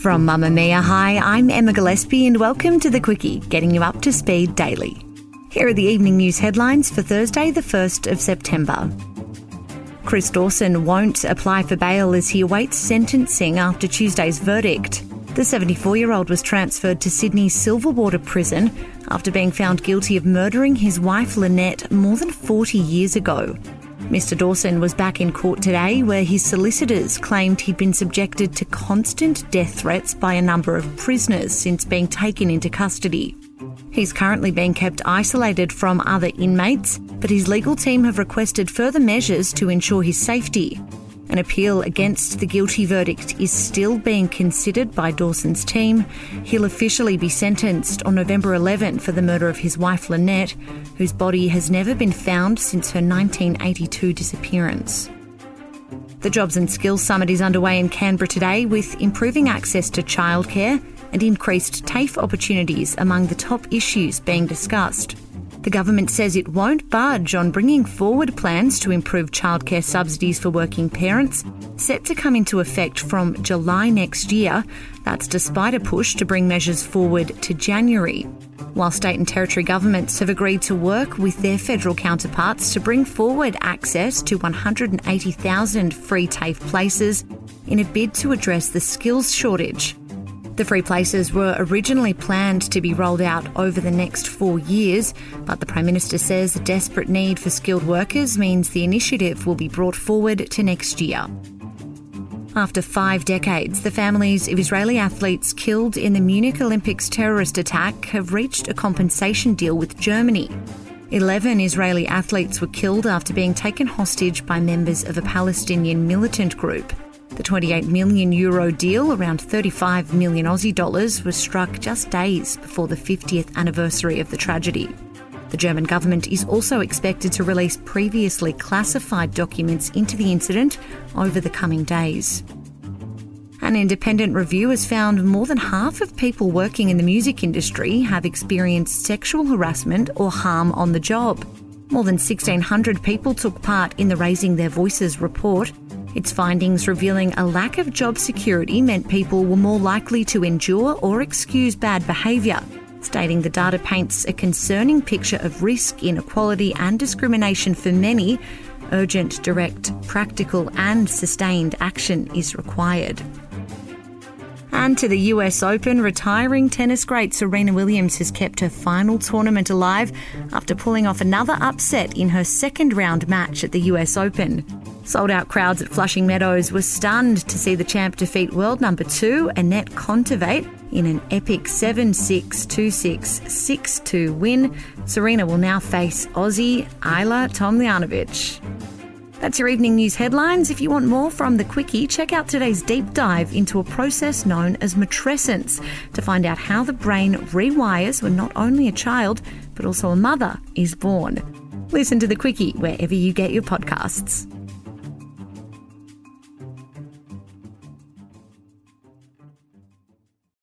From Mamamia Hi, I'm Emma Gillespie and welcome to The Quicky, getting you up to speed daily. Here are the evening news headlines for Thursday, the 1st of September. Chris Dawson won't apply for bail as he awaits sentencing after Tuesday's verdict. The 74 year old was transferred to Sydney's Silverwater prison after being found guilty of murdering his wife Lynette more than 40 years ago. Mr. Dawson was back in court today where his solicitors claimed he'd been subjected to constant death threats by a number of prisoners since being taken into custody. He's currently being kept isolated from other inmates, but his legal team have requested further measures to ensure his safety. An appeal against the guilty verdict is still being considered by Dawson's team. He'll officially be sentenced on November 11 for the murder of his wife Lynette, whose body has never been found since her 1982 disappearance. The Jobs and Skills Summit is underway in Canberra today with improving access to childcare and increased TAFE opportunities among the top issues being discussed. The government says it won't budge on bringing forward plans to improve childcare subsidies for working parents, set to come into effect from July next year. That's despite a push to bring measures forward to January. While state and territory governments have agreed to work with their federal counterparts to bring forward access to 180,000 free TAFE places in a bid to address the skills shortage. The free places were originally planned to be rolled out over the next four years, but the Prime Minister says the desperate need for skilled workers means the initiative will be brought forward to next year. After five decades, the families of Israeli athletes killed in the Munich Olympics terrorist attack have reached a compensation deal with Germany. Eleven Israeli athletes were killed after being taken hostage by members of a Palestinian militant group. The 28 million euro deal, around 35 million Aussie dollars, was struck just days before the 50th anniversary of the tragedy. The German government is also expected to release previously classified documents into the incident over the coming days. An independent review has found more than half of people working in the music industry have experienced sexual harassment or harm on the job. More than 1,600 people took part in the Raising Their Voices report. Its findings revealing a lack of job security meant people were more likely to endure or excuse bad behaviour, stating the data paints a concerning picture of risk, inequality, and discrimination for many. Urgent, direct, practical, and sustained action is required. And to the US Open, retiring tennis great Serena Williams has kept her final tournament alive after pulling off another upset in her second round match at the US Open. Sold out crowds at Flushing Meadows were stunned to see the champ defeat world number two, Anett Kontaveit, in an epic 7 6 2 6 6 2 win. Serena will now face Aussie Ajla Tomljanovic. That's your evening news headlines. If you want more from the Quicky, check out today's deep dive into a process known as matrescence to find out how the brain rewires when not only a child, but also a mother is born. Listen to the Quicky wherever you get your podcasts.